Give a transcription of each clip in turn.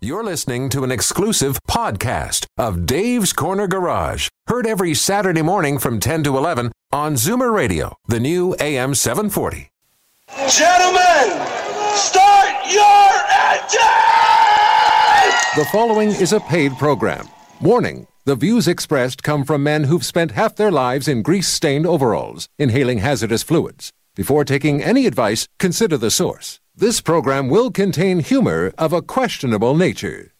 You're listening to an exclusive podcast of Dave's Corner Garage, heard every Saturday morning from 10 to 11 on Zoomer Radio, the new AM 740. Gentlemen, start your engine! The following is a paid program. Warning the views expressed come from men who've spent half their lives in grease stained overalls, inhaling hazardous fluids. Before taking any advice, consider the source. This program will contain humor of a questionable nature.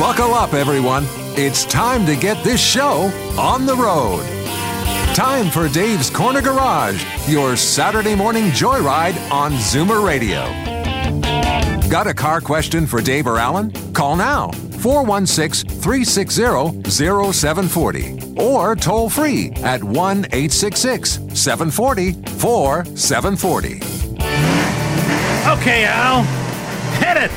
Buckle up, everyone. It's time to get this show on the road. Time for Dave's Corner Garage, your Saturday morning joyride on Zoomer Radio. Got a car question for Dave or Alan? Call now 416 360 0740 or toll free at 1 866 740 4740. Okay, Al. Hit it!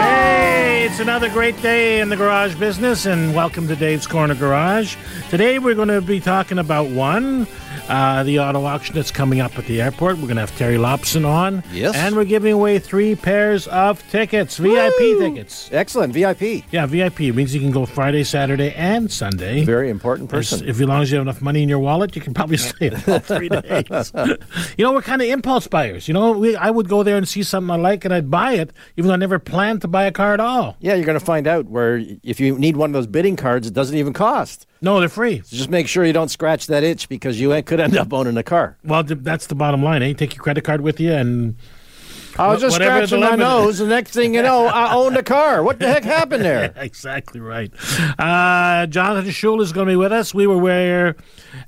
Hey, it's another great day in the garage business, and welcome to Dave's Corner Garage. Today we're going to be talking about one, uh, the auto auction that's coming up at the airport. We're going to have Terry Lobson on. Yes. And we're giving away three pairs of tickets, VIP tickets. Excellent. VIP. Yeah, VIP means you can go Friday, Saturday, and Sunday. Very important As- person. If as long as you have enough money in your wallet, you can probably stay all three days. you know, we're kind of impulse buyers. You know, we, I would go there and see something I like and I'd buy it, even though I never planned to buy a car at all. Yeah, you're going to find out where if you need one of those bidding cards, it doesn't even cost. No, they're free. So just make sure you don't scratch that itch because you could end up owning a car. Well, that's the bottom line. Eh? Take your credit card with you, and I was just whatever scratching my nose, The next thing you know, I owned a car. What the heck happened there? exactly right. Uh, Jonathan Schul is going to be with us. We were where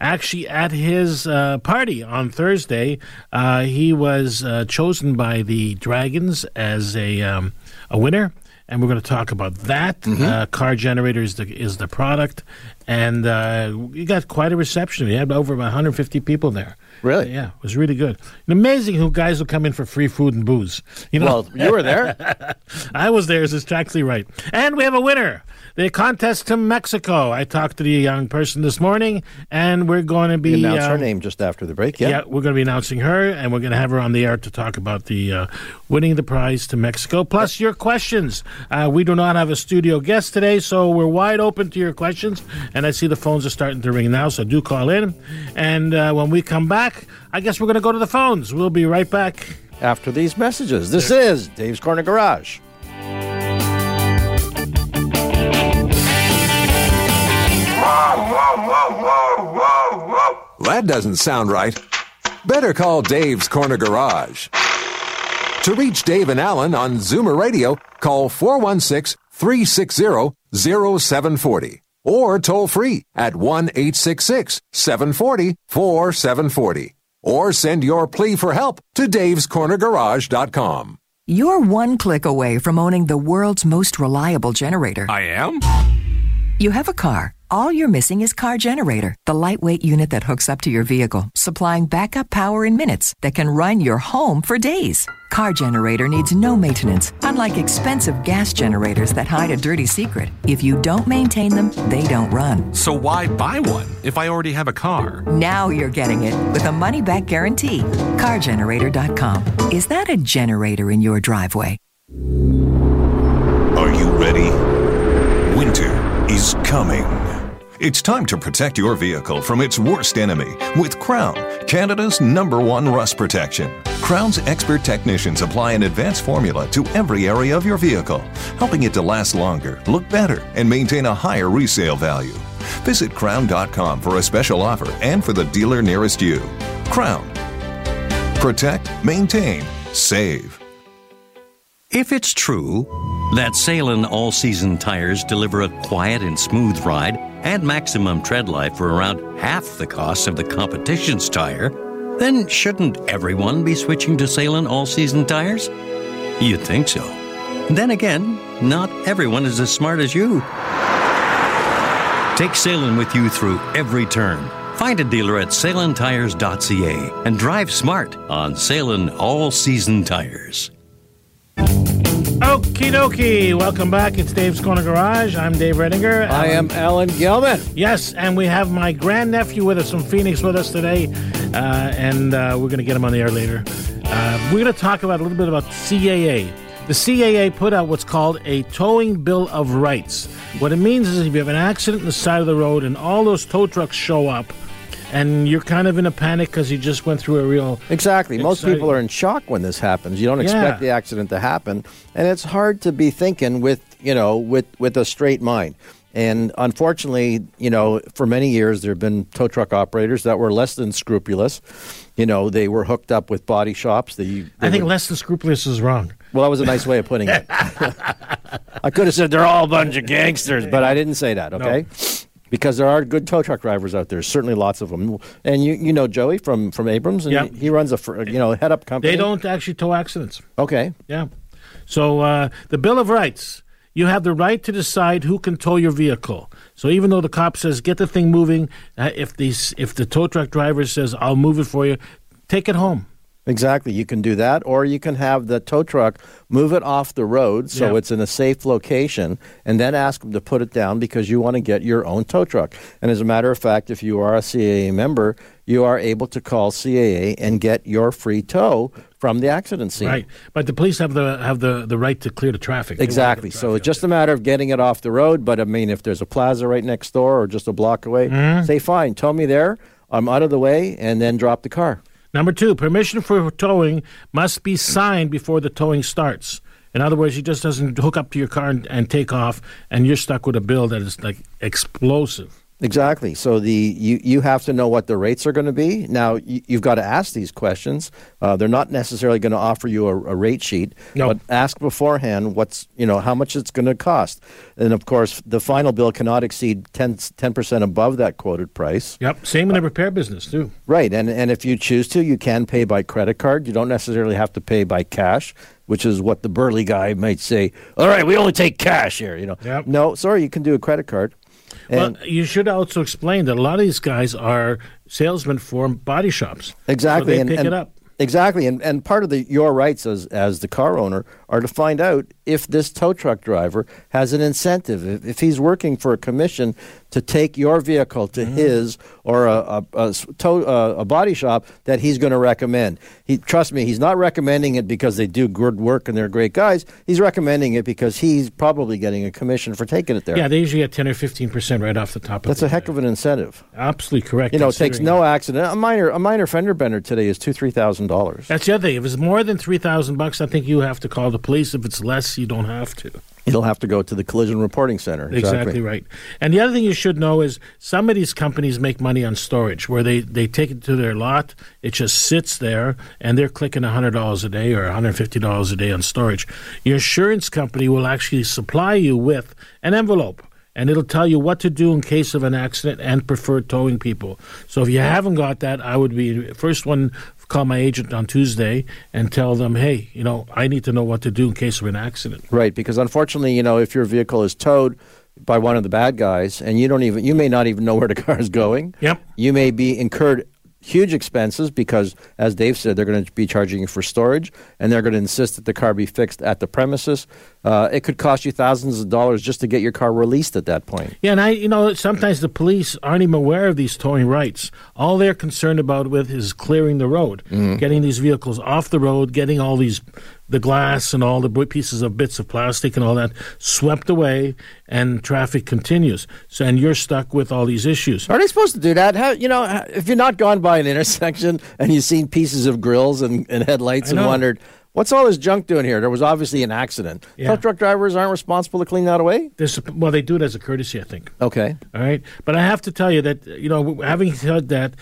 actually at his uh, party on Thursday. Uh, he was uh, chosen by the Dragons as a um, a winner. And we're going to talk about that. Mm-hmm. Uh, car generator is the is the product, and uh, we got quite a reception. We had over 150 people there. Really? Yeah, it was really good. And amazing who guys will come in for free food and booze. You know, Well, you were there. I was there, is exactly right. And we have a winner. The contest to Mexico. I talked to the young person this morning, and we're going to be. You announced her um, name just after the break. Yeah. Yeah. we're going to be announcing her, and we're going to have her on the air to talk about the uh, winning the prize to Mexico, plus your questions. Uh, we do not have a studio guest today, so we're wide open to your questions. And I see the phones are starting to ring now, so do call in. And uh, when we come back, I guess we're going to go to the phones. We'll be right back. After these messages, this is Dave's Corner Garage. That doesn't sound right. Better call Dave's Corner Garage. To reach Dave and Alan on Zoomer Radio, call 416 360 0740 or toll free at 1 866 740 4740 or send your plea for help to davescornergarage.com. You're one click away from owning the world's most reliable generator. I am? You have a car. All you're missing is Car Generator, the lightweight unit that hooks up to your vehicle, supplying backup power in minutes that can run your home for days. Car Generator needs no maintenance, unlike expensive gas generators that hide a dirty secret. If you don't maintain them, they don't run. So why buy one if I already have a car? Now you're getting it with a money back guarantee. CarGenerator.com. Is that a generator in your driveway? Are you ready? Winter is coming. It's time to protect your vehicle from its worst enemy with Krown, Canada's number one rust protection. Krown's expert technicians apply an advanced formula to every area of your vehicle, helping it to last longer, look better, and maintain a higher resale value. Visit krown.com for a special offer and for the dealer nearest you. Krown. Protect, maintain, save. If it's true that Sailun all season tires deliver a quiet and smooth ride and maximum tread life for around half the cost of the competition's tire, then shouldn't everyone be switching to Sailun all season tires? You'd think so. Then again, not everyone is as smart as you. Take Sailun with you through every turn. Find a dealer at sailuntires.ca and drive smart on Sailun all season tires. Okie dokie. Welcome back. It's Dave's Corner Garage. I'm Dave Redinger. I am Alan Gilman. Yes, and we have my grandnephew with us from Phoenix with us today, uh, and uh, we're going to get him on the air later. Uh, we're going to talk about a little bit about CAA. The CAA put out what's called a towing bill of rights. What it means is if you have an accident on the side of the road and all those tow trucks show up, and you're kind of in a panic because you just went through a real Exactly. Most people are in shock when this happens. You don't Yeah. expect the accident to happen, and it's hard to be thinking with you know with with a straight mind. And unfortunately, you know, for many years there have been tow truck operators that were less than scrupulous. You know, they were hooked up with body shops. They, they I think would- less than scrupulous is wrong. well, that was a nice way of putting it. I could have said they're all a bunch of gangsters, but I didn't say that. Okay. Because there are good tow truck drivers out there, certainly lots of them, and you you know Joey from from Abrams, and he, he runs a you know head up company. They don't actually tow accidents. Okay, Yeah. So uh, the Bill of Rights, you have the right to decide who can tow your vehicle. So even though the cop says get the thing moving, uh, if these if the tow truck driver says I'll move it for you, take it home. Exactly. You can do that, or you can have the tow truck move it off the road so Yeah. it's in a safe location, and then ask them to put it down because you want to get your own tow truck. And as a matter of fact, if you are a CAA member, you are able to call CAA and get your free tow from the accident scene. Right. But the police have the have the, the right to clear the traffic. Exactly. the So it's just a matter of getting it off the road. But I mean, if there's a plaza right next door or just a block away, Mm-hmm. say, fine, tow me there. I'm out of the way, and then drop the car. Number two, permission for towing must be signed before the towing starts. In other words, he just doesn't hook up to your car and, and take off, and you're stuck with a bill that is like explosive. Exactly. So the you, you have to know what the rates are going to be. Now you, you've got to ask these questions. Uh, they're not necessarily going to offer you a, a rate sheet, No. but ask beforehand what's you know how much it's going to cost. And of course, the final bill cannot exceed 10 percent above that quoted price. Yep. Same in the repair business too. Right, and and if you choose to, you can pay by credit card. You don't necessarily have to pay by cash, which is what the burly guy might say. All right, we only take cash here. You know, Yep. no, sorry, you can do a credit card. And well, you should also explain that a lot of these guys are salesmen for body shops. exactly, So they and, pick and- it up. Exactly, and and part of the your rights as as the car owner are to find out if this tow truck driver has an incentive, if, if he's working for a commission to take your vehicle to Mm-hmm. his or a a, a tow, uh, a body shop that he's going to recommend. He trust me, he's not recommending it because they do good work and they're great guys. He's recommending it because he's probably getting a commission for taking it there. Yeah, they usually get ten or fifteen percent right off the top. That's of a heck of an incentive. absolutely correct. You know, it takes no accident. A minor a minor fender bender today is two three thousand dollars. That's the other thing. If it's more than three thousand bucks, I think you have to call the police. If it's less, you don't have to. You'll have to go to the collision reporting center. Exactly. right. And the other thing you should know is some of these companies make money on storage, where they, they take it to their lot, it just sits there, and they're clicking hundred dollars a day or one hundred fifty dollars a day on storage. Your insurance company will actually supply you with an envelope. And it'll tell you what to do in case of an accident and preferred towing people. So if you haven't got that, I would be first one call my agent on Tuesday and tell them, hey, you know, I need to know what to do in case of an accident. Right, because unfortunately, you know, if your vehicle is towed by one of the bad guys and you don't even you may not even know where the car is going. Yep. You may be incurred huge expenses because as Dave said they're going to be charging you for storage and they're going to insist that the car be fixed at the premises. Uh, it could cost you thousands of dollars just to get your car released at that point. Yeah, and I, you know, sometimes the police aren't even aware of these towing rights. All they're concerned about with is clearing the road, getting these vehicles off the road, getting all these, the glass and all the pieces of bits of plastic and all that swept away, and traffic continues. So, and you're stuck with all these issues. Are they supposed to do that? How, you know, if you're not gone by an intersection and you've seen pieces of grills and, and headlights and wondered, what's all this junk doing here? There was obviously an accident. Yeah. Truck drivers aren't responsible to clean that away? This, well, they do it as a courtesy, I think. Okay. All right, but I have to tell you that you know, having said that,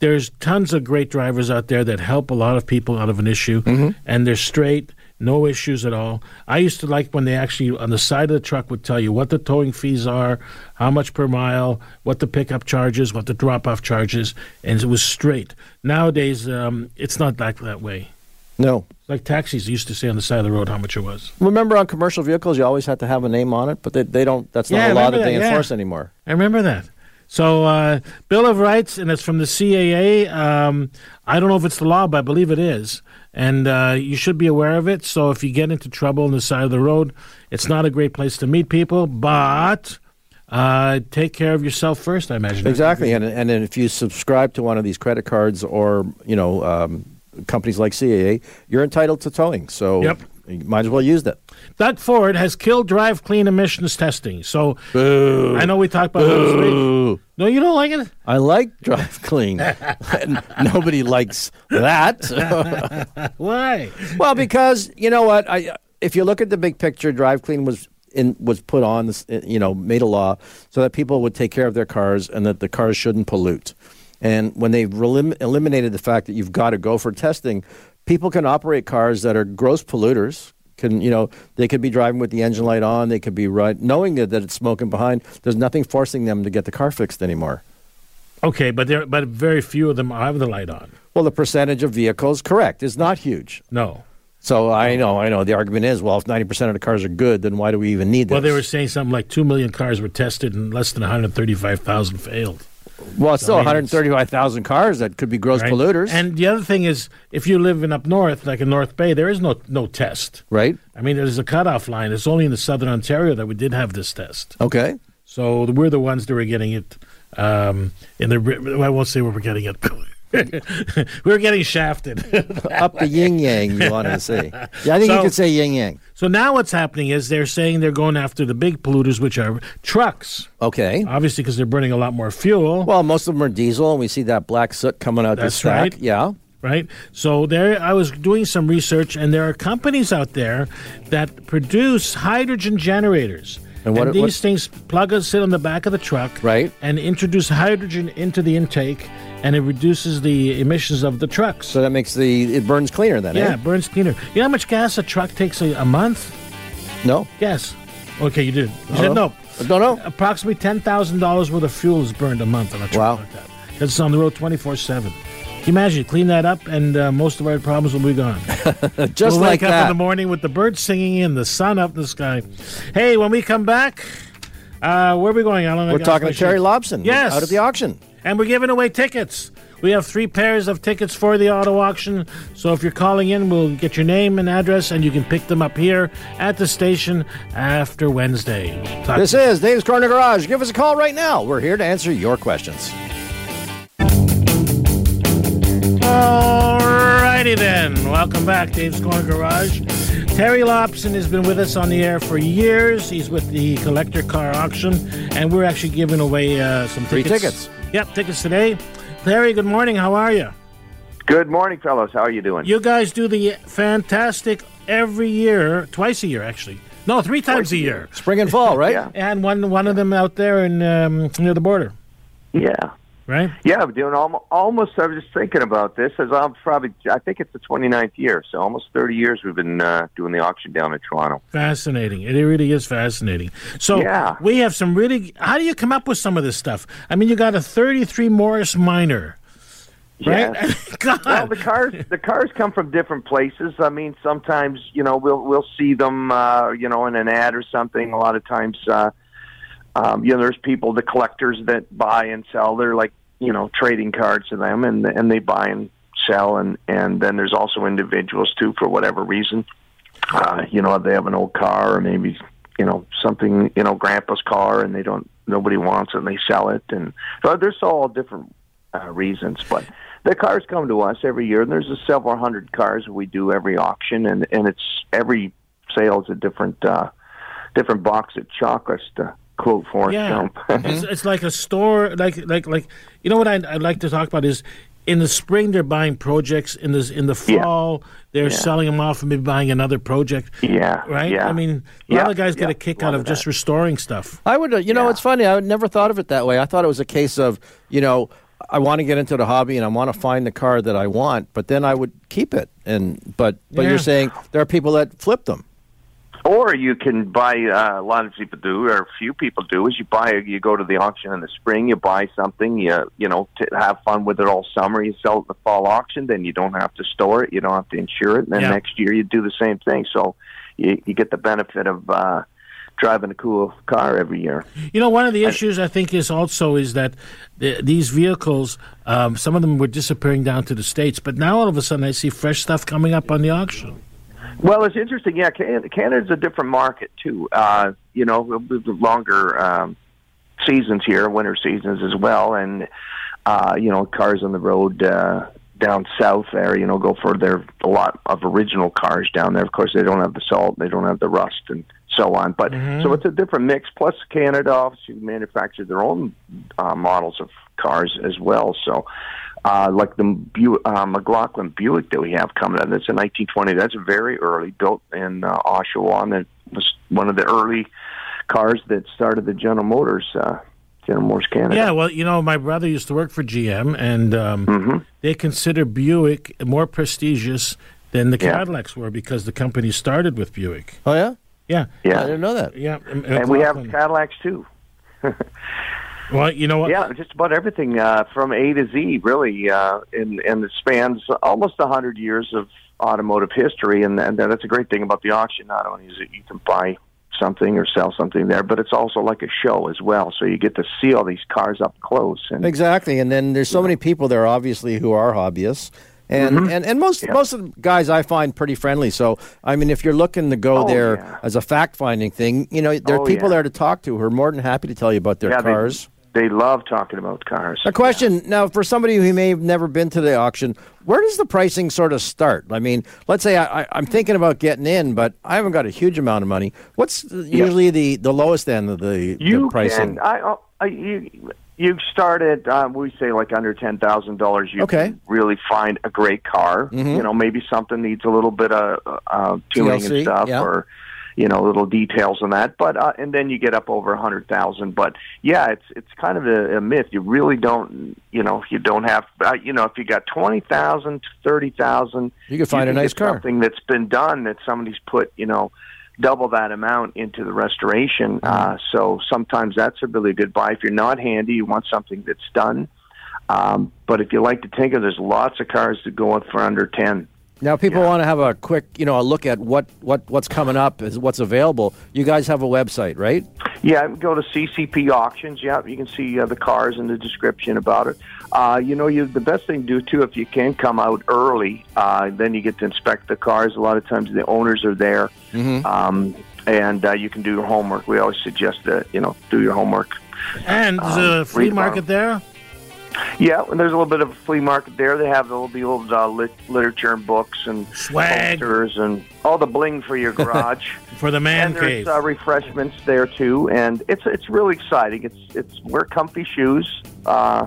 there's tons of great drivers out there that help a lot of people out of an issue, and they're straight, no issues at all. I used to like when they actually on the side of the truck would tell you what the towing fees are, how much per mile, what the pickup charges, what the drop off charges, and it was straight. Nowadays, um, it's not like that way. No. Like taxis used to say on the side of the road how much it was. Remember on commercial vehicles, you always had to have a name on it, but they, they don't, that's not Yeah, a law remember that they yeah. enforce anymore. I remember that. So, uh, Bill of Rights, and it's from the CAA. Um, I don't know if it's the law, but I believe it is. And uh, you should be aware of it. So, if you get into trouble on the side of the road, it's not a great place to meet people, but uh, take care of yourself first, I imagine. Exactly, and and if you subscribe to one of these credit cards or you know um, companies like CAA, you're entitled to towing. So Yep. you might as well use that. Doug Ford has killed drive clean emissions testing. So, I know we talked about this. No, you don't like it? I like drive clean. Nobody likes that. Why? well, because you know what? I if you look at the big picture, drive clean was in was put on uh, you know, made a law so that people would take care of their cars and that the cars shouldn't pollute. And when they relim- eliminated the fact that you've got to go for testing, people can operate cars that are gross polluters. Can you know they could be driving with the engine light on, they could be right knowing that, that it's smoking behind. There's nothing forcing them to get the car fixed anymore. Okay, but there, but very few of them have the light on. Well, the percentage of vehicles, correct, is not huge. No. So I know, I know. The argument is, well, if 90% of the cars are good, then why do we even need this? Well, they were saying something like 2 million cars were tested and less than 135,000 failed. Well, it's still I 135,000 cars that could be gross right? polluters, And the other thing is, if you live in up north, like in North Bay, there is no, no test. right? I mean, there's a cutoff line. It's only in the southern Ontario that we did have this test. Okay. So we're the ones that were getting it um, in the. I won't say where we're getting it. we were getting shafted. Up the yin yang, you want to say. Yeah, I think So- you could say yin yang. so now what's happening is they're saying they're going after the big polluters, which are trucks. Okay. Obviously, because they're burning a lot more fuel. Well, most of them are diesel, and we see that black soot coming out the That's stack. right. Yeah. right? So there, I was doing some research, and there are companies out there that produce hydrogen generators. And what- these what- things plug and sit on the back of the truck, Right. And introduce hydrogen into the intake, and it reduces the emissions of the trucks. So that makes the it burns cleaner then. yeah, Eh? it burns cleaner. You know how much gas a truck takes a, a month? No. Yes. Okay, you did. You said no. I don't know. Approximately ten thousand dollars worth of fuel is burned a month on a truck Wow. like that. Because it's on the road twenty four seven. Can you imagine? Clean that up, and uh, most of our problems will be gone. Just we'll like wake up in the morning with the birds singing and the sun up in the sky. Hey, when we come back, uh, where are we going, Alan? We're talking to Terry. Lobson. Yes. Out at the auction. And we're giving away tickets. We have three pairs of tickets for the auto auction. So if you're calling in, we'll get your name and address, and you can pick them up here at the station after Wednesday. Talk This is Dave's Corner Garage. Give us a call right now. We're here to answer your questions. Alrighty then. Welcome back, Dave's Corner Garage. Terry Lobson has been with us on the air for years. He's with the Collector Car Auction, and we're actually giving away uh, some Free tickets. Tickets. Yep, tickets today. Terry, good morning. How are you? Good morning, fellows. How are you doing? You guys do the fantastic every year, twice a year actually. No, three times a year. Spring and fall, right? Yeah. And one one of them out there in um, near the border, Yeah. Right? Yeah, I'm doing almost, almost, I was just thinking about this, as I'm probably, I think it's the 29th year, so almost 30 years we've been uh, doing the auction down in Toronto. Fascinating. It really is fascinating. So Yeah. we have some really. How do you come up with some of this stuff? I mean, you got a 33 Morris Minor, right? Yeah. God. Well, the cars the cars come from different places. I mean, sometimes you know we'll we'll see them, uh, you know, in an ad or something. A lot of times, uh, um, you know, there's people, the collectors that buy and sell. They're like you know trading cards to them, and and they buy and sell, and and then there's also individuals too for whatever reason. Uh, you know, they have an old car or maybe you know something, you know, grandpa's car, and they don't nobody wants it, and they sell it, and so there's all different uh, reasons, but the cars come to us every year, and there's a several hundred cars we do every auction, and and it's every sale is a different uh, different box of chocolates to quote Forrest yeah, Gump. it's, it's like a store. Like like like you know what I'd, I'd like to talk about is. In the spring, they're buying projects. In the in the Yeah. fall, they're Yeah. selling them off and maybe buying another project. yeah, Right? Yeah. I mean, a lot of guys get a kick a out of of just restoring stuff. I would, uh, you know, Yeah. it's funny. I never thought of it that way. I thought it was a case of, you know, I want to get into the hobby and I want to find the car that I want, but then I would keep it. And but but Yeah. you're saying there are people that flip them. Or you can buy. Uh, a lot of people do, or a few people do. Is you buy. You go to the auction in the spring. You buy something. You you know to have fun with it all summer. You sell it in the fall auction. Then you don't have to store it. You don't have to insure it. And then Yeah. next year you do the same thing. So you you get the benefit of uh, driving a cool car every year. You know, one of the issues I think is also is that the, these vehicles, um, some of them were disappearing down to the states, but now all of a sudden I see fresh stuff coming up on the auction. Well, it's interesting. Yeah, Canada's a different market too. Uh, you know, longer um, seasons here, winter seasons as well, and uh, you know, cars on the road uh, down south there. You know, go for their a lot of original cars down there. Of course, they don't have the salt, they don't have the rust, and so on. But Mhm. so it's a different mix. Plus, Canada obviously manufactures their own uh, models of cars as well. So. Uh, like the Bu- uh, McLaughlin Buick that we have coming out. That's a 1920. That's very early, built in uh, Oshawa, and it was one of the early cars that started the General Motors, uh, General Motors Canada. Yeah, well, you know, my brother used to work for GM, and um, Mm-hmm. they consider Buick more prestigious than the Yeah. Cadillacs were because the company started with Buick. Oh yeah, Yeah, Yeah. I didn't know that. yeah. M- and we have Cadillacs too. Well, you know what? Yeah, just about everything uh, from A to Z, really, uh, and and it spans almost a hundred years of automotive history, and and that's a great thing about the auction. Not only is it you can buy something or sell something there, but it's also like a show as well. So you get to see all these cars up close. And Exactly, and then there's so many people there, obviously, who are hobbyists, and Mhm. and, and most Yeah. most of the guys I find pretty friendly. So I mean, if you're looking to go Oh, there yeah. as a fact finding thing, you know, there are Oh, people yeah. there to talk to who are more than happy to tell you about their yeah, cars. They, they love talking about cars. A question now for somebody who may have never been to the auction: Where does the pricing sort of start? I mean, let's say I, I, I'm thinking about getting in, but I haven't got a huge amount of money. What's usually the, the lowest end of the, You the pricing? can. I, I you you start at uh, we say like under ten thousand dollars. You Okay. can really find a great car. Mhm. You know, maybe something needs a little bit of uh, tuning TLC, and stuff, yeah. or you know, little details on that. But uh, and then you get up over a hundred thousand. But yeah, it's it's kind of a, a myth. You really don't. You know, you don't have. Uh, you know, if you got twenty thousand, thirty thousand, You could find a nice car. Something that's been done that somebody's put. You know double that amount into the restoration. Mm-hmm. Uh, so sometimes that's a really good buy. If you're not handy, you want something that's done. Um, but if you like to tinker, there's lots of cars that go up for under ten. Now, people want to have a quick, you know, a look at what, what what's coming up, is what's available. You guys have a website, right? Yeah, go to CCP auctions. Yeah, you can see uh, the cars and the description about it. Uh, you know, you the best thing to do too if you can come out early. Uh, then you get to inspect the cars. A lot of times the owners are there, Mm-hmm. um, and uh, you can do your homework. We always suggest that you know do your homework. And there's Um, a flea read about market there. Yeah, and there's a little bit of a flea market there. They have all the old uh, lit- literature and books and Swag. posters and all the bling for your garage. For the man and there's uh, refreshments there too, and it's it's really exciting. It's it's wear comfy shoes. Uh,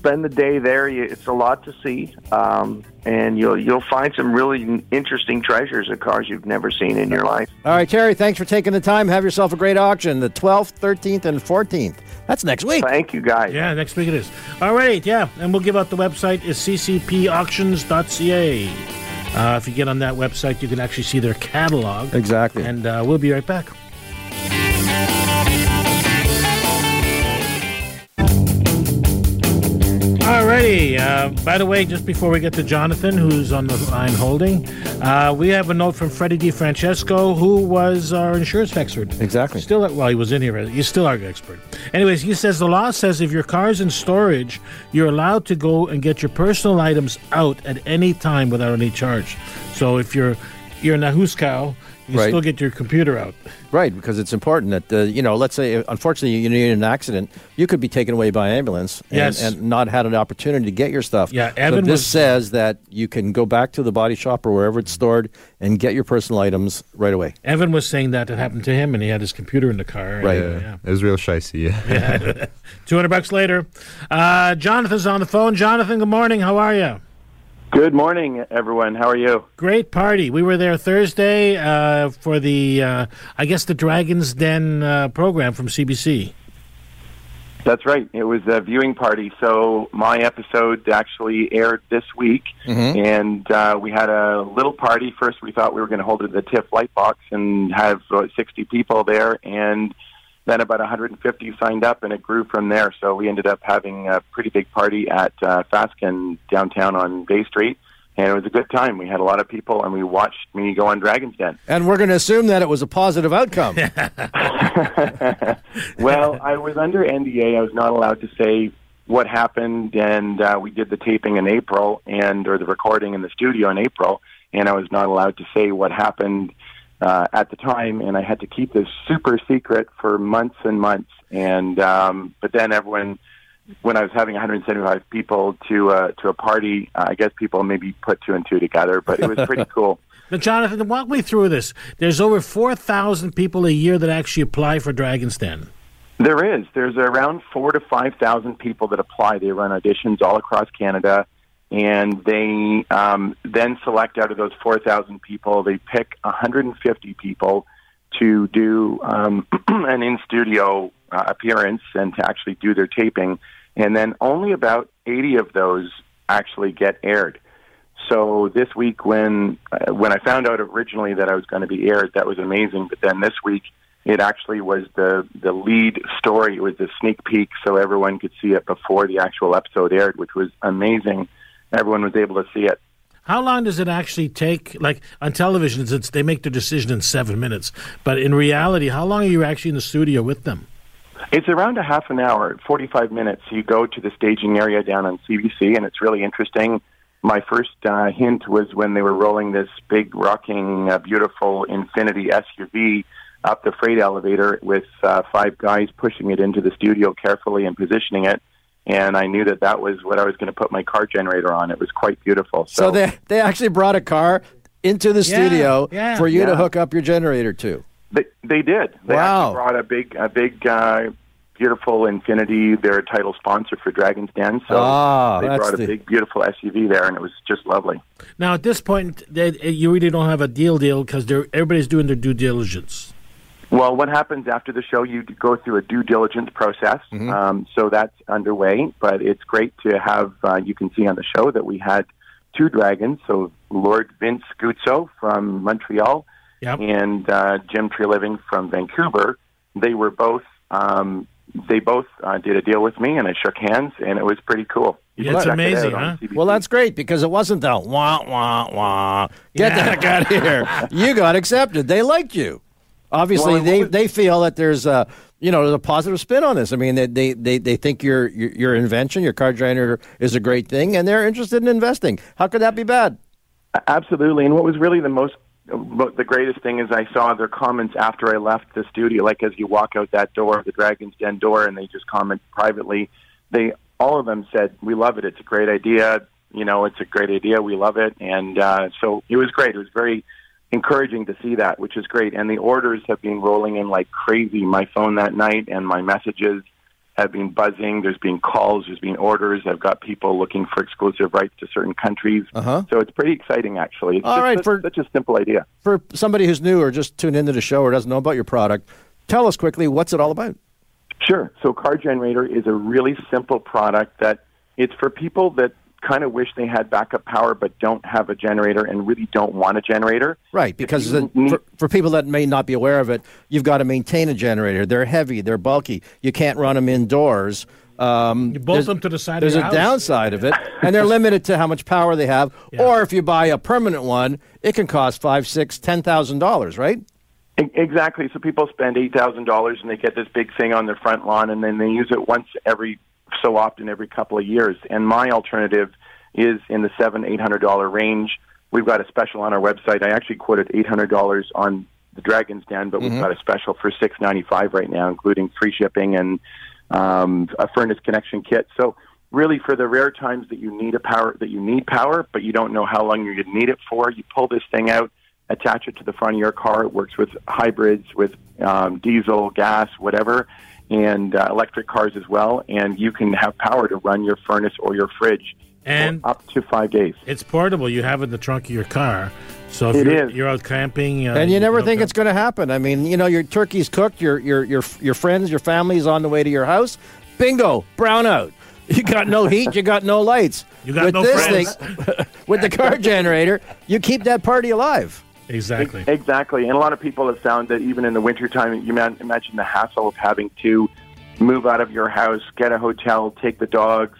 spend the day there. You, it's a lot to see, um, and you'll you'll find some really interesting treasures of cars you've never seen in your life. All right, Terry, thanks for taking the time. Have yourself a great auction, the 12th, 13th, and 14th. That's next week. Thank you, guys. Yeah, next week it is. All right, yeah, and we'll give out the website is ccpauctions.ca. Uh, if you get on that website, you can actually see their catalog. Exactly. And uh, we'll be right back. Alrighty. Uh, by the way, just before we get to Jonathan, who's on the line holding, uh, we have a note from Freddie DiFrancesco, who was our insurance expert. Exactly. Still, well, he was in here. He's still our expert. Anyways, he says the law says if your car's in storage, you're allowed to go and get your personal items out at any time without any charge. So if you're you're in a Huskow, you Right. still get your computer out. Right, because it's important that, uh, you know, let's say, uh, unfortunately, you need an accident, you could be taken away by ambulance and, Yes. and not had an opportunity to get your stuff. Yeah, So Evan this was- says that you can go back to the body shop or wherever it's stored and get your personal items right away. Evan was saying that it happened to him, and he had his computer in the car. Right. uh, Yeah, it was real shicey. Yeah. Two hundred bucks later. Uh, Jonathan's on the phone. Jonathan, good morning. How are you? Good morning, everyone. How are you? Great party. We were there Thursday uh, for the, uh, I guess, the Dragon's Den uh, program from CBC. That's right. It was a viewing party. So my episode actually aired this week, Mhm. and uh, we had a little party. First, we thought we were going to hold it at the TIFF Lightbox and have uh, 60 people there, and then about 150 signed up, and it grew from there. So we ended up having a pretty big party at uh, Fasken downtown on Bay Street. and it was a good time. We had a lot of people, and we watched me go on Dragon's Den. And we're going to assume that it was a positive outcome. well, I was under NDA. I was not allowed to say what happened, and uh, we did the taping in April, and or the recording in the studio in April, and I was not allowed to say what happened uh, at the time, and I had to keep this super secret for months and months. And um, but then everyone, when I was having 175 people to uh, to a party, uh, I guess people maybe put two and two together, but it was pretty cool. Now, Jonathan, walk me through this. There's over 4,000 people a year that actually apply for Dragon's Den. There is. There's around four to five thousand people that apply. They run auditions all across Canada, and they um, then select out of those four thousand people. They pick 150 people to do um, an in studio uh, appearance and to actually do their taping, and then only about 80 of those actually get aired. So this week, when uh, when I found out originally that I was going to be aired, that was amazing. But then this week, it actually was the the lead story. It was the sneak peek, so everyone could see it before the actual episode aired, which was amazing. Everyone was able to see it. How long does it actually take? Like on television, it's, they make their decision in seven minutes. But in reality, how long are you actually in the studio with them? It's around a half an hour, 45 minutes. You go to the staging area down on CBC, and it's really interesting. My first uh, hint was when they were rolling this big, rocking, uh, beautiful Infiniti SUV up the freight elevator with uh, five guys pushing it into the studio carefully and positioning it. And I knew that that was what I was going to put my car generator on. It was quite beautiful. So, so they they actually brought a car into the Yeah, studio yeah. for you to hook up your generator to. They they did. They Wow. actually brought a big a big uh, beautiful Infiniti. They're a title sponsor for Dragon's Den, so Ah, they that's brought a the- big beautiful SUV there, and it was just lovely. Now, at this point, they, you really don't have a deal deal because everybody's doing their due diligence. Well, what happens after the show? You go through a due diligence process, um, so that's underway. But it's great to have. Uh, you can see on the show that we had two dragons. So Lord Vince Guzzo from Montreal Yep. and uh, Jim Treliving from Vancouver. They were both. Um, they both uh, did a deal with me, and I shook hands, and it was pretty cool. You Yeah, it's check it out amazing, huh? Well, that's great because it wasn't the wah wah wah. Get Yeah. the heck out of here! You got accepted. They liked you. Obviously, Well, they they feel that there's a you know there's a positive spin on this. I mean, they they they, they think your, your your invention, your car generator, is a great thing, and they're interested in investing. How could that be bad? Absolutely. And what was really the most, the greatest thing is I saw their comments after I left the studio. Like as you walk out that door, the Dragon's Den door, and they just comment privately. They all of them said, "We love it. It's a great idea. You know, it's a great idea. We love it." And uh, so it was great. It was very encouraging to see that, which is great. And the orders have been rolling in like crazy. My phone that night and my messages have been buzzing. There's been calls. There's been orders. I've got people looking for exclusive rights to certain countries. Uh-huh. So it's pretty exciting, actually. It's All just right, such, for- such a simple idea. For somebody who's new or just tuned into the show or doesn't know about your product, tell us quickly what's it all about. Sure. So Car Generator is a really simple product that it's for people that kind of wish they had backup power but don't have a generator and really don't want a generator. Right, because the, need- for, for people that may not be aware of it, you've got to maintain a generator. They're heavy, they're bulky. You can't run them indoors. Um, You bolt there's- them to the side of There's your a house. downside of it, and they're limited to how much power they have. Yeah. Or if you buy a permanent one, it can cost five, six, ten thousand dollars. Right? Exactly. So people spend eight thousand dollars and they get this big thing on their front lawn, and then they use it once every so often, every couple of years. And my alternative is in the seven eight hundred dollar range. We've got a special on our website. I actually quoted eight hundred dollars on the Dragon's Den, but we've got a special for six ninety five right now, including free shipping and um, a furnace connection kit. So really, for the rare times that you need a power that you need power, but you don't know how long you're going to need it for, you pull this thing out, attach it to the front of your car. It works with hybrids, with um, diesel, gas, whatever, and uh, electric cars as well. And you can have power to run your furnace or your fridge And- for up to five days. It's portable. You have it in the trunk of your car. So if It you're, is. you're out camping, uh, and you never think go- it's going to happen. I mean, you know, your turkey's cooked, your your your your friends, your family's on the way to your house. Bingo, brownout. You got no heat, you got no lights. You got with no this friends. thing, with the car generator, you keep that party alive. Exactly. Exactly. And a lot of people have found that even in the wintertime, you man, imagine the hassle of having to move out of your house, get a hotel, take the dogs,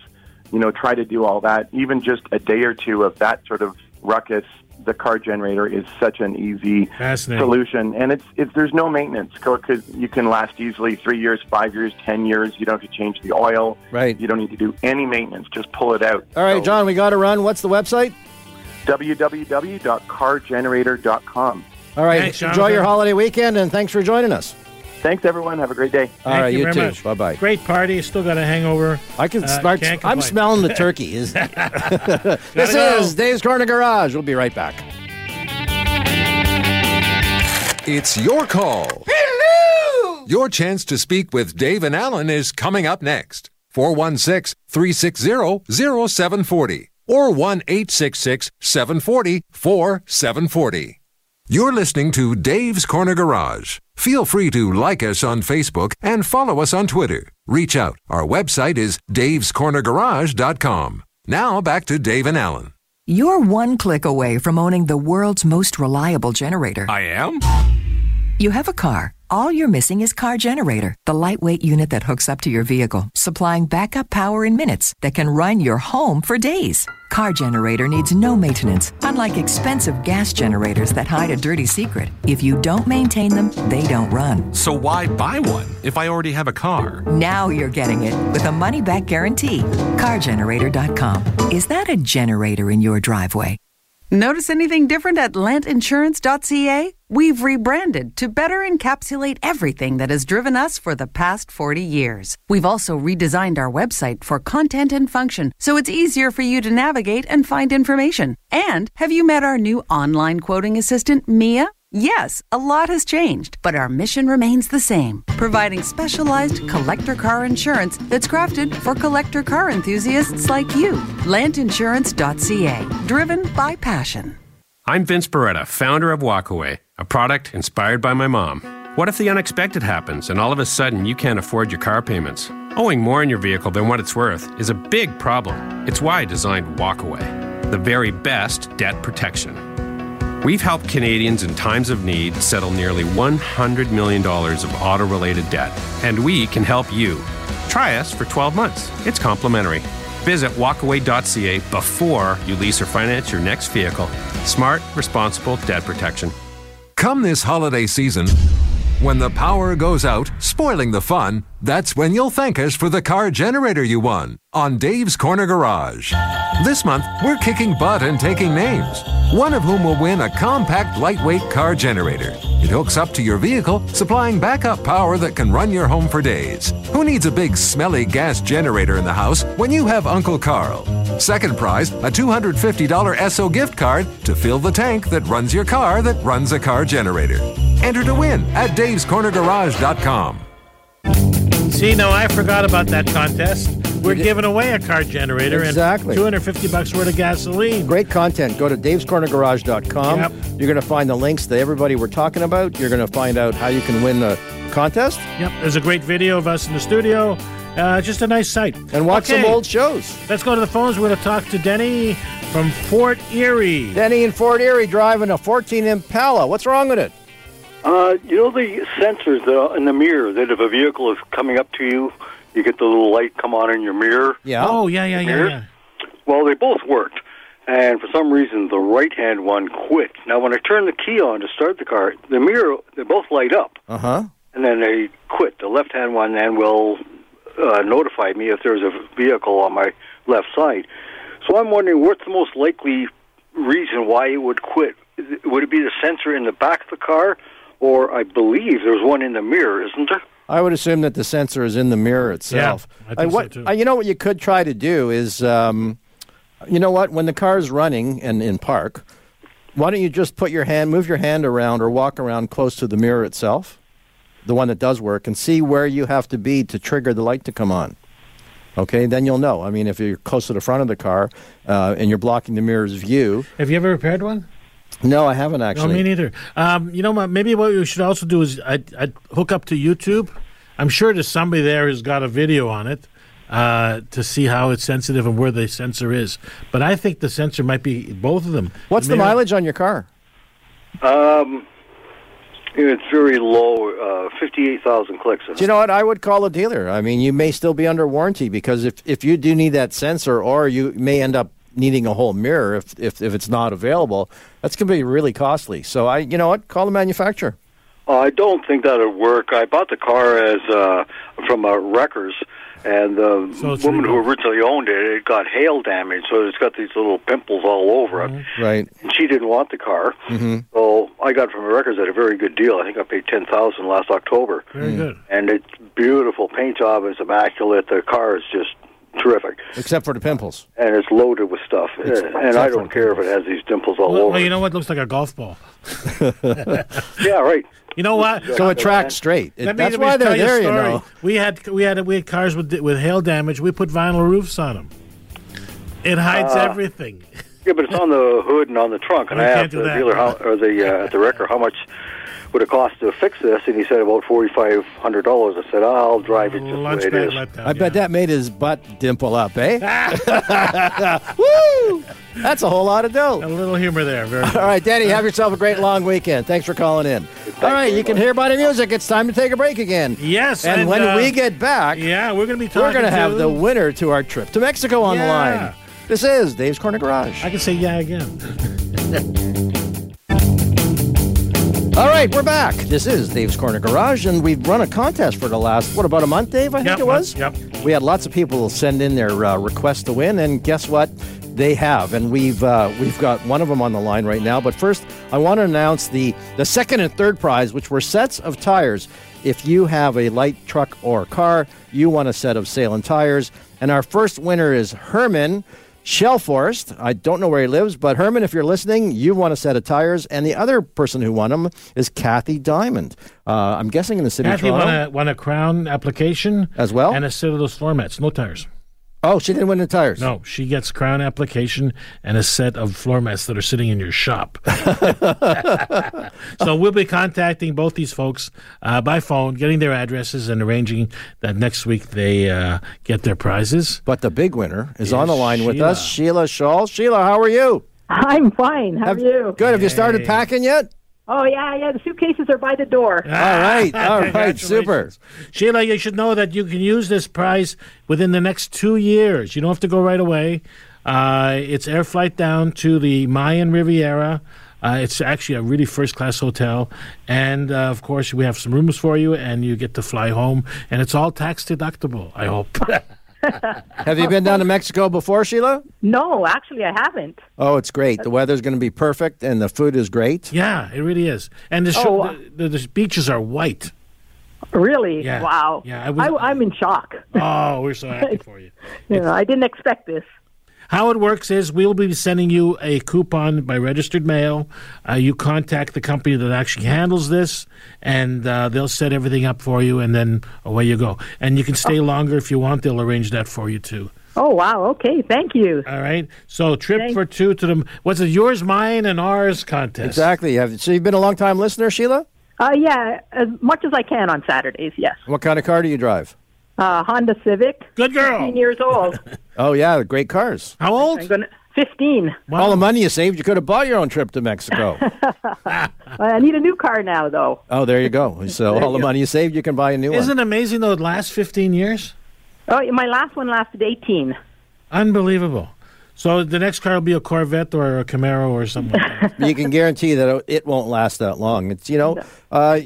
you know, try to do all that. Even just a day or two of that sort of ruckus, the car generator is such an easy Fascinating. solution, and it's it's there's no maintenance because you can last easily three years, five years, ten years. You don't have to change the oil. Right. You don't need to do any maintenance. Just pull it out. All right, John, we got to run. What's the website? www.cargenerator.com. All right, Thanks, enjoy Jonathan. your holiday weekend, and thanks for joining us. Thanks, everyone. Have a great day. All Thank right, you, you, very too. much. Bye bye. Great party. Still got a hangover. I can Uh, start. can't I'm complain. smelling the turkey. Is- this go. is Dave's Corner Garage. We'll be right back. It's your call. Hello! Your chance to speak with Dave and Alan is coming up next. 416 360 0740 or 1 866 740 4740. You're listening to Dave's Corner Garage. Feel free to like us on Facebook and follow us on Twitter. Reach out. Our website is davescornergarage.com. Now back to Dave and Alan. You're one click away from owning the world's most reliable generator. I am? You have a car. All you're missing is Car Generator, the lightweight unit that hooks up to your vehicle, supplying backup power in minutes that can run your home for days. Car Generator needs no maintenance, unlike expensive gas generators that hide a dirty secret. If you don't maintain them, they don't run. So why buy one if I already have a car? Now you're getting it with a money back guarantee. CarGenerator.com. Is that a generator in your driveway? Notice anything different at lantinsurance.ca? We've rebranded to better encapsulate everything that has driven us for the past 40 years. We've also redesigned our website for content and function so it's easier for you to navigate and find information. And have you met our new online quoting assistant, Mia? Yes, a lot has changed, but our mission remains the same providing specialized collector car insurance that's crafted for collector car enthusiasts like you. Lantinsurance.ca, driven by passion. I'm Vince Beretta, founder of Walkaway, a product inspired by my mom. What if the unexpected happens and all of a sudden you can't afford your car payments? Owing more in your vehicle than what it's worth is a big problem. It's why I designed Walkaway, the very best debt protection. We've helped Canadians in times of need settle nearly $100 million of auto related debt, and we can help you. Try us for 12 months. It's complimentary. Visit walkaway.ca before you lease or finance your next vehicle. Smart, responsible debt protection. Come this holiday season, when the power goes out, spoiling the fun, that's when you'll thank us for the car generator you won on Dave's Corner Garage. This month, we're kicking butt and taking names, one of whom will win a compact, lightweight car generator. It hooks up to your vehicle, supplying backup power that can run your home for days. Who needs a big, smelly gas generator in the house when you have Uncle Carl? Second prize, a $250 Esso gift card to fill the tank that runs your car that runs a car generator. Enter to win at davescornergarage.com. See, no, I forgot about that contest. We're giving away a car generator Exactly. and 250 bucks worth of gasoline. Great content. Go to davescornergarage.com. Yep. You're going to find the links to everybody we're talking about. You're going to find out how you can win the contest Yep, there's a great video of us in the studio. Uh, just a nice site. and watch Okay, some old shows. Let's go to the phones. We're going to talk to Denny from Fort Erie. Denny in Fort Erie driving a 14 Impala. What's wrong with it? Uh, you know the sensors that are in the mirror that if a vehicle is coming up to you, you get the little light come on in your mirror. Yeah. Oh, yeah, yeah, yeah, yeah. Well, they both worked, and for some reason the right-hand one quit. Now, when I turn the key on to start the car, the mirror they both light up, Uh huh. and then they quit. The left-hand one then will uh, notify me if there's a vehicle on my left side. So I'm wondering what's the most likely reason why it would quit. Would it be the sensor in the back of the car, or I believe there's one in the mirror, isn't there? I would assume that the sensor is in the mirror itself. Yeah, I think Uh, what, so, too. uh, you know what you could try to do is, um, you know what, when the car's running and in park, why don't you just put your hand, move your hand around or walk around close to the mirror itself, the one that does work, and see where you have to be to trigger the light to come on. Okay, then you'll know. I mean, if you're close to the front of the car uh, and you're blocking the mirror's view. Have you ever repaired one? No, I haven't actually. No, me neither. Um, you know? Maybe what we should also do is I'd, I'd hook up to YouTube. I'm sure there's somebody there who's got a video on it uh, to see how it's sensitive and where the sensor is. But I think the sensor might be both of them. What's the Maybe- mileage on your car? Um, It's very low, uh, 58,000 clicks. Do you know what? I would call a dealer. I mean, you may still be under warranty because if, if you do need that sensor, or you may end up needing a whole mirror if, if, if it's not available, that's going to be really costly. So I, you know what? Call the manufacturer. Uh, I don't think that would work. I bought the car as uh, from uh, Wreckers, and the So woman who originally owned it, it got hail damage, so it's got these little pimples all over it. Right. And she didn't want the car, Mm-hmm. so I got it from Wreckers at a very good deal. I think I paid ten thousand last October, Very good. and it's beautiful. Paint job is immaculate. The car is just terrific, Except for the pimples. and it's loaded with stuff. Uh, and I don't care if it has these dimples all Well, over. well, you know what? It Looks like a golf ball. yeah, right. You know what? So it tracks straight. It- Let that's why they're tell you there, you know. We had we had we had cars with with hail damage. We put vinyl roofs on them. It hides Ah. everything. Yeah, but it's on the hood and on the trunk. And I can't asked do the that. dealer how, or the uh, at the wrecker how much would it cost to fix this, and he said about forty five hundred dollars. I said I'll drive it just Lunch the way it bag is. letdown. I bet that made his butt dimple up, eh? Woo! That's a whole lot of dough. A little humor there. Very All right, Danny, have yourself a great long weekend. Thanks for calling in. All right, you can hear by the music. It's time to take a break again. Yes, And, and, when uh, we get back, Yeah, we're going to be talking we're going to have the winner to our trip to Mexico on the line. This is Dave's Corner Garage. I can say yeah again. All right, we're back. This is Dave's Corner Garage, and we've run a contest for the last, what, about a month, Dave? I think Yep, it was? Yep. We had lots of people send in their uh, request to win, and guess what? They have, and we've uh, we've got one of them on the line right now. But first, I want to announce the the second and third prize, which were sets of tires. If you have a light truck or car, you want a set of Sailun tires. And our first winner is Herman Shellforest. I don't know where he lives, but Herman, if you're listening, you want a set of tires. And the other person who won them is Kathy Diamond. Uh, I'm guessing in the city Kathy of Toronto. won a, won a Krown application As well? and a set of those floor mats, no tires. Oh, she didn't win the tires. No, she gets Krown application and a set of floor mats that are sitting in your shop. so we'll be contacting both these folks uh, by phone, getting their addresses, and arranging that next week they uh, get their prizes. But the big winner is Is on the line with us, Sheila Shaw. Sheila, how are you? I'm fine. How Have- are you? Good. Have you started packing yet? Oh yeah, yeah. The suitcases are by the door. All right. All right. Super. Sheila, you should know that you can use this prize within the next two years. You don't have to go right away. Uh, it's air flight down to the Mayan Riviera. Uh, it's actually a really first class hotel. And uh, of course, we have some rooms for you, and you get to fly home. And it's all tax deductible, I hope. Have you been down to Mexico before, Sheila? No, actually, I haven't. Oh, it's great. The weather's going to be perfect, and the food is great. yeah, it really is. And the, sh- Oh, the, the, the beaches are white. Really? Yeah. Wow. Yeah, I was- I, I'm in shock. Oh, we're so happy for you. You know, I didn't expect this. How it works is we'll be sending you a coupon by registered mail. Uh, you contact the company that actually handles this, and uh, they'll set everything up for you, and then away you go. And you can stay longer if you want. They'll arrange that for you too. Oh wow. Okay. Thank you. All right. So trip Thank- for two to the what's it? Yours, mine, and ours contest. Exactly. Have, so you've been a long time listener, Sheila? Uh, yeah, as much as I can on Saturdays. Yes. What kind of car do you drive? Uh, Honda Civic. Good girl. 15 years old. Oh, yeah, great cars. How old? I'm gonna. 15. All the money you saved, you could have bought your own trip to Mexico. I need a new car now, though. oh, there you go. So all the money you saved, you can buy a new one. Isn't it amazing though? It lasts fifteen years. Oh, my last one lasted 18. Unbelievable. So the next car will be a Corvette or a Camaro or something. Like you can guarantee that it won't last that long. It's you know, uh,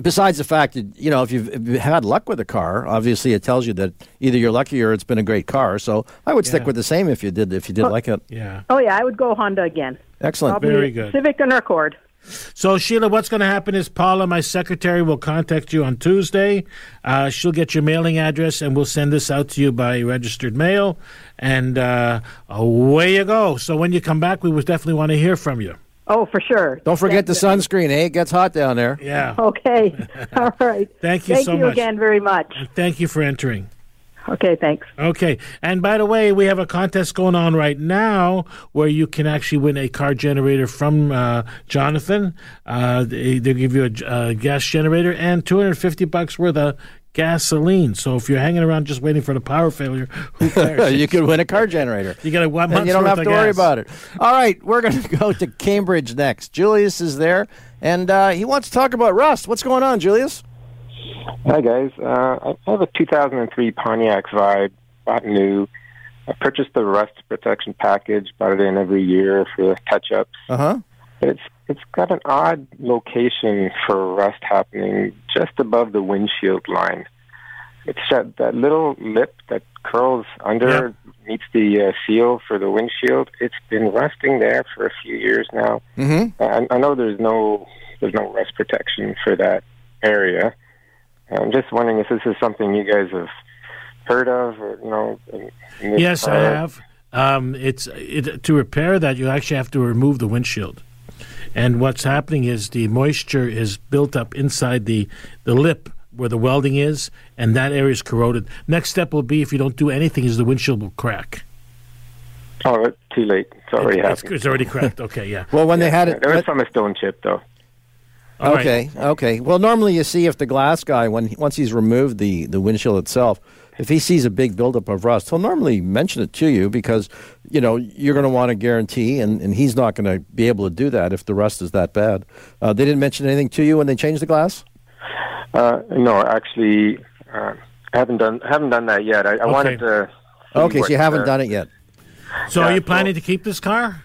besides the fact that you know if you've, if you've had luck with a car, obviously it tells you that either you're lucky or it's been a great car. So I would stick with the same if you did if you did like it. yeah. Oh yeah, I would go Honda again. Excellent. I'll Very good. Civic and Accord. So, Sheila, what's going to happen is Paula, my secretary, will contact you on Tuesday. Uh, she'll get your mailing address, and we'll send this out to you by registered mail. And uh, away you go. So, when you come back, we would definitely want to hear from you. Oh, for sure. Don't forget the sunscreen. Eh, it gets hot down there. Yeah. Okay. All right. Thank you Thank so you much. again very much. And thank you for entering. Okay, thanks. Okay. And by the way, we have a contest going on right now where you can actually win a car generator from uh, Jonathan. Uh, they, they give you a, a gas generator and 250 bucks worth of gasoline. So if you're hanging around just waiting for the power failure, who cares? you could win a car generator. You get a one and you don't have of to worry about it. All right, we're going to go to Cambridge next. Julius is there, and uh, he wants to talk about rust. What's going on, Julius? Hi guys, uh, I have a 2003 Pontiac Vibe, bought new. I purchased the rust protection package, bought it in every year for the touch-ups. Uh huh. But it's it's got an odd location for rust happening just above the windshield line. It's that that little lip that curls under meets the uh, seal for the windshield. It's been rusting there for a few years now. Mm-hmm. I, I know there's no there's no rust protection for that area. I'm just wondering if this is something you guys have heard of, or you know. In, in Yes, I have. Um, it's it, to repair that you actually have to remove the windshield, and what's happening is the moisture is built up inside the the lip where the welding is, and that area is corroded. Next step will be if you don't do anything, is the windshield will crack. Oh, it's too late. It's already It's, happened. it's already cracked. Okay, yeah. Well, when they had it, There was some a stone chip though. All right. okay, okay. Well, normally you see if the glass guy, when once he's removed the the windshield itself, if he sees a big buildup of rust, he'll normally mention it to you because you know you're going to want a guarantee, and, and he's not going to be able to do that if the rust is that bad. Uh, they didn't mention anything to you when they changed the glass. Uh, no, actually, uh, I haven't done haven't done that yet. I, I wanted to. see Okay, so you haven't uh, done it yet. So, are you planning to keep this car?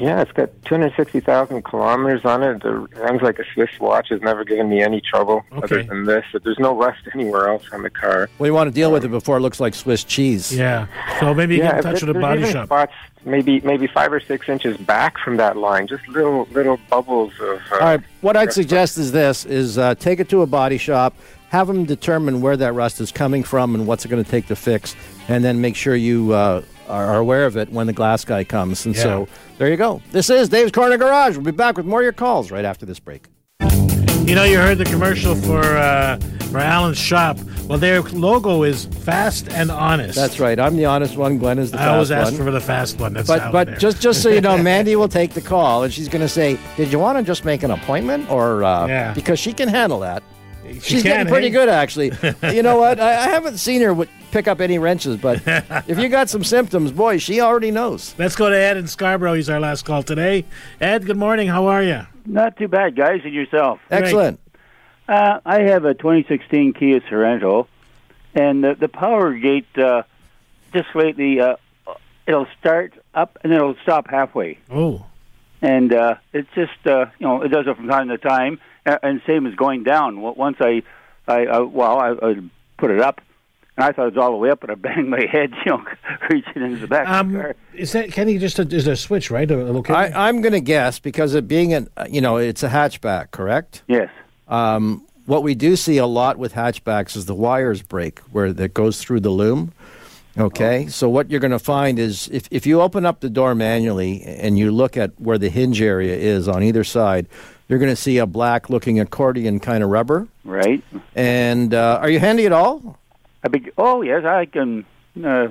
Yeah, it's got 260,000 kilometers on it. It runs like a Swiss watch. Has never given me any trouble other than this. But there's no rust anywhere else on the car. Well, you want to deal with it before it looks like Swiss cheese. Yeah. So maybe you yeah, get in touch there- with a body shop. spots maybe maybe five or six inches back from that line. Just little little bubbles of. Uh, All right. What I'd suggest is this: is uh, take it to a body shop, have them determine where that rust is coming from and what's it going to take to fix, and then make sure you uh, are aware of it when the glass guy comes. And so there you go. This is Dave's Corner Garage. We'll be back with more of your calls right after this break. You know, you heard the commercial for uh, for Allen's shop. Well, their logo is fast and honest. That's right. I'm the honest one. Glenn is the I fast always ask one. for the fast one. That's but but there. just just so you know, Mandy will take the call, and she's going to say, "Did you want to just make an appointment, or uh, Yeah. because she can handle that." She She's can, getting pretty hey? good, actually. you know what? I, I haven't seen her w- pick up any wrenches, but if you got some symptoms, boy, she already knows. Let's go to Ed in Scarborough. He's our last call today. Ed, good morning. How are you? Not too bad, guys, and yourself. Excellent. Uh, I have a 2016 Kia Sorento, and the, the power gate uh, just lately uh, it'll start up and it'll stop halfway, Oh, and uh, it's just uh, you know it does it from time to time, uh, and same as going down. Once I, I, I well, I, I put it up, and I thought it was all the way up, but I banged my head, you know, reaching into the back of the um, is that Kenny? Just a, is there a switch, right? A, a location? I, I'm going to guess because it being an, uh, you know, it's a hatchback, correct? Yes. Um, what we do see a lot with hatchbacks is the wires break where that goes through the loom. Okay, so what you're going to find is if, if you open up the door manually and you look at where the hinge area is on either side, you're going to see a black looking accordion kind of rubber. Right. And uh, are you handy at all? A big. Oh yes, I can. Uh,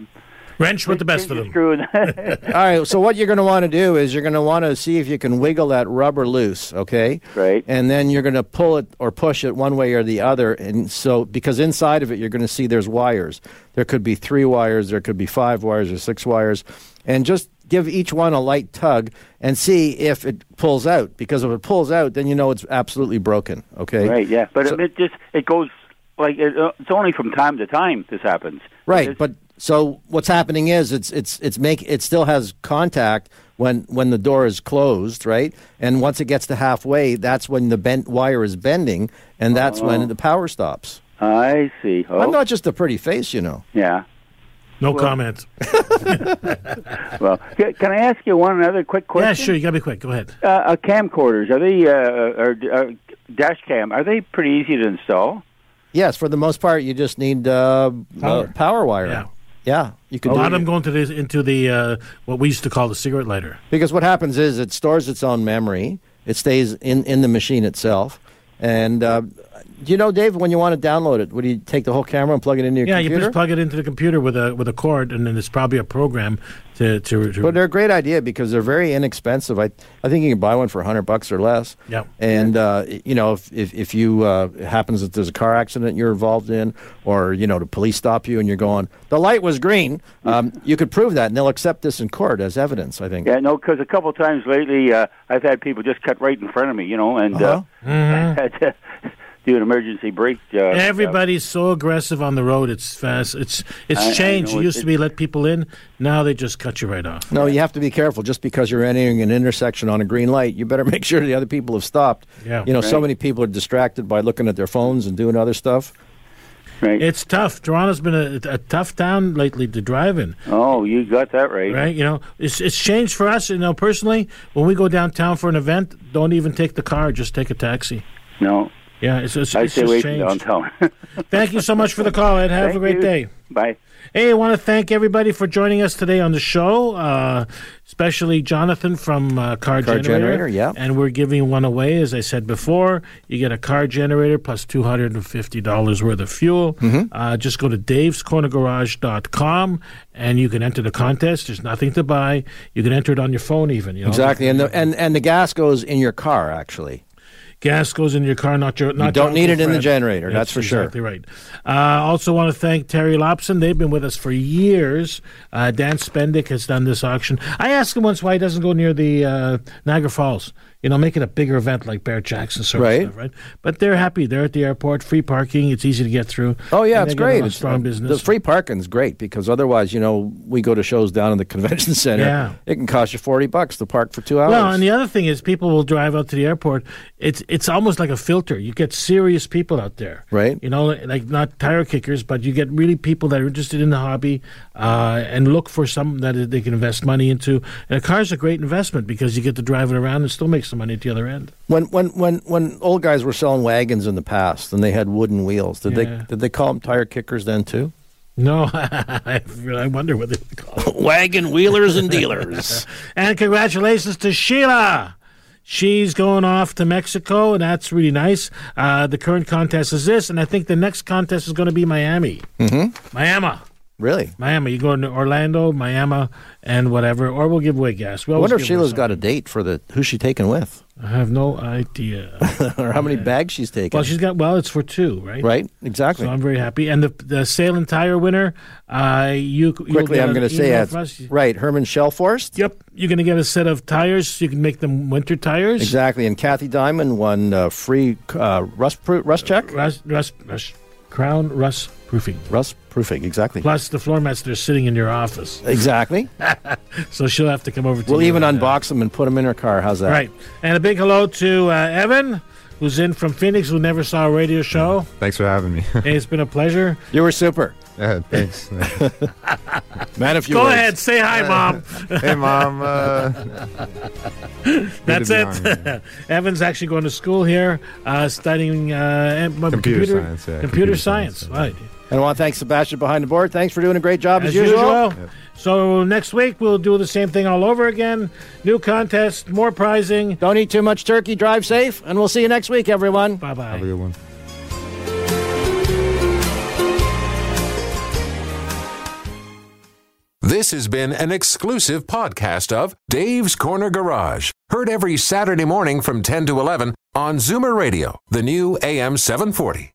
Wrench with the best of them. Screw. All right. So what you're going to want to do is you're going to want to see if you can wiggle that rubber loose. Okay. Right. And then you're going to pull it or push it one way or the other. And so because inside of it you're going to see there's wires. There could be three wires. There could be five wires or six wires, and just give each one a light tug and see if it pulls out. Because if it pulls out, then you know it's absolutely broken. Okay. Right. Yeah. But it just it goes like it, uh, it's only from time to time this happens. Right, but so what's happening is it's it's it's make it still has contact when when the door is closed, right? And once it gets to halfway, that's when the bent wire is bending, and that's Oh. when the power stops. I see. Oh. I'm not just a pretty face, you know. Yeah. No Well- comment. Well, can I ask you one other quick question? Yeah, sure. You got to be quick. Go ahead. Uh, uh, camcorders are they uh, are, uh, dash cam? Are they pretty easy to install? Yes, for the most part, you just need uh, power, uh, power wiring. Yeah. Yeah, you can a lot of them go into the into the uh, what we used to call the cigarette lighter. Because what happens is it stores its own memory. It stays in, in the machine itself. And uh, you know, Dave, when you want to download it, would you take the whole camera and plug it into your computer? Yeah, you just plug it into the computer with a with a cord, and then it's probably a program to to. to But they're a great idea because they're very inexpensive. I I think you can buy one for hundred bucks or less. Yeah. And uh, you know, if if, if you uh, it happens that there's a car accident you're involved in, or you know, the police stop you and you're going, the light was green. Um, you could prove that, and they'll accept this in court as evidence. I think. Yeah, no, because a couple of times lately, uh, I've had people just cut right in front of me, you know, and uh, Mhm. had to do an emergency brake. Uh, Everybody's so aggressive on the road. It's fast. It's it's I- I changed. know it it- used to be let people in. Now they just cut you right off. No, you have to be careful. Just because you're entering an intersection on a green light, you better make sure the other people have stopped. Yeah. You know, so many people are distracted by looking at their phones and doing other stuff. Right. It's tough. Toronto's been a, a tough town lately to drive in. Oh, you got that right. Right, you know, it's it's changed for us. You know, personally, when we go downtown for an event, don't even take the car; just take a taxi. No. Yeah, it's, it's, I it's stay just away from changed. downtown. Thank you so much for the call, Ed. Have a great you. day. Bye. Hey, I want to thank everybody for joining us today on the show, uh, especially Jonathan from uh, Car, Car Generator, yeah. And we're giving one away, as I said before. You get a car generator plus $250 worth of fuel. Mm-hmm. Uh, just go to davescornergarage.com and you can enter the contest. There's nothing to buy. You can enter it on your phone, even. You know? Exactly, and the and, and the gas goes in your car. Actually, Gas goes in your car, not your. Not don't your need it in the generator, that's for sure. Exactly right. Uh, also, want to thank Terry Lobson. They've been with us for years. Uh, Dan Spendick has done this auction. I asked him once why he doesn't go near the uh, Niagara Falls. You know, make it a bigger event like Barrett-Jackson sort Right. of stuff, right? But they're happy. They're at the airport, free parking. It's easy to get through. Oh yeah, it's they get a great. It's strong The business. free parking's great because otherwise, you know, we go to shows down in the convention center. Yeah. It can cost you forty bucks to park for two hours. Well, and the other thing is, people will drive out to the airport. It's it's almost like a filter. You get serious people out there, Right. You know, like not tire kickers, but you get really people that are interested in the hobby uh, and look for something that they can invest money into. And a car's a great investment because you get to drive it around and still make some money at the other end. when when when when old guys were selling wagons in the past and they had wooden wheels, did Yeah. they did they call them tire kickers then too? No, I I wonder what they would call. Wagon wheelers and dealers. and congratulations to Sheila. She's going off to Mexico, and that's really nice. Uh, the current contest is this, and I think the next contest is going to be Miami. Mm-hmm. Miami. Really? Miami. You go to Orlando, Miami, and whatever, or we'll give away gas. We I wonder if Sheila's got a date for the who's she taking with. I have no idea. or how many bags she's taking. well, she's got. Well, it's for two, right? right, exactly. So I'm very happy. And the the Sailun tire winner, uh, you Quickly, I'm going to say that. right. Herman Shellforst. Yep, you're going to get a set of tires. You can make them winter tires. Exactly, and Kathy Diamond won uh, free uh, rust rust check. Rust, rust, rust, Krown rust proofing. Rust proofing, exactly. Plus the floor mats are sitting in your office. Exactly. so she'll have to come over to We'll even uh, unbox them and put them in her car. How's that? Right. And a big hello to uh, Evan, who's in from Phoenix, who never saw a radio show. Thanks for having me. hey, it's been a pleasure. You were super. Yeah, thanks. Man, if you Go words. ahead, say hi, Mom. hey, Mom. Uh, That's good to be it. on Evan's actually going to school here, uh, studying uh, em- Computer science, yeah, computer, computer science, science, right. And I want to thank Sebastian behind the board. Thanks for doing a great job as, As usual. usual. So next week we'll do the same thing all over again. New contest, more prizing. Don't eat too much turkey. Drive safe, and we'll see you next week, everyone. Bye bye. have a good one. This has been an exclusive podcast of Dave's Corner Garage. Heard every Saturday morning from 10 to 11 on Zoomer Radio, the new AM 740.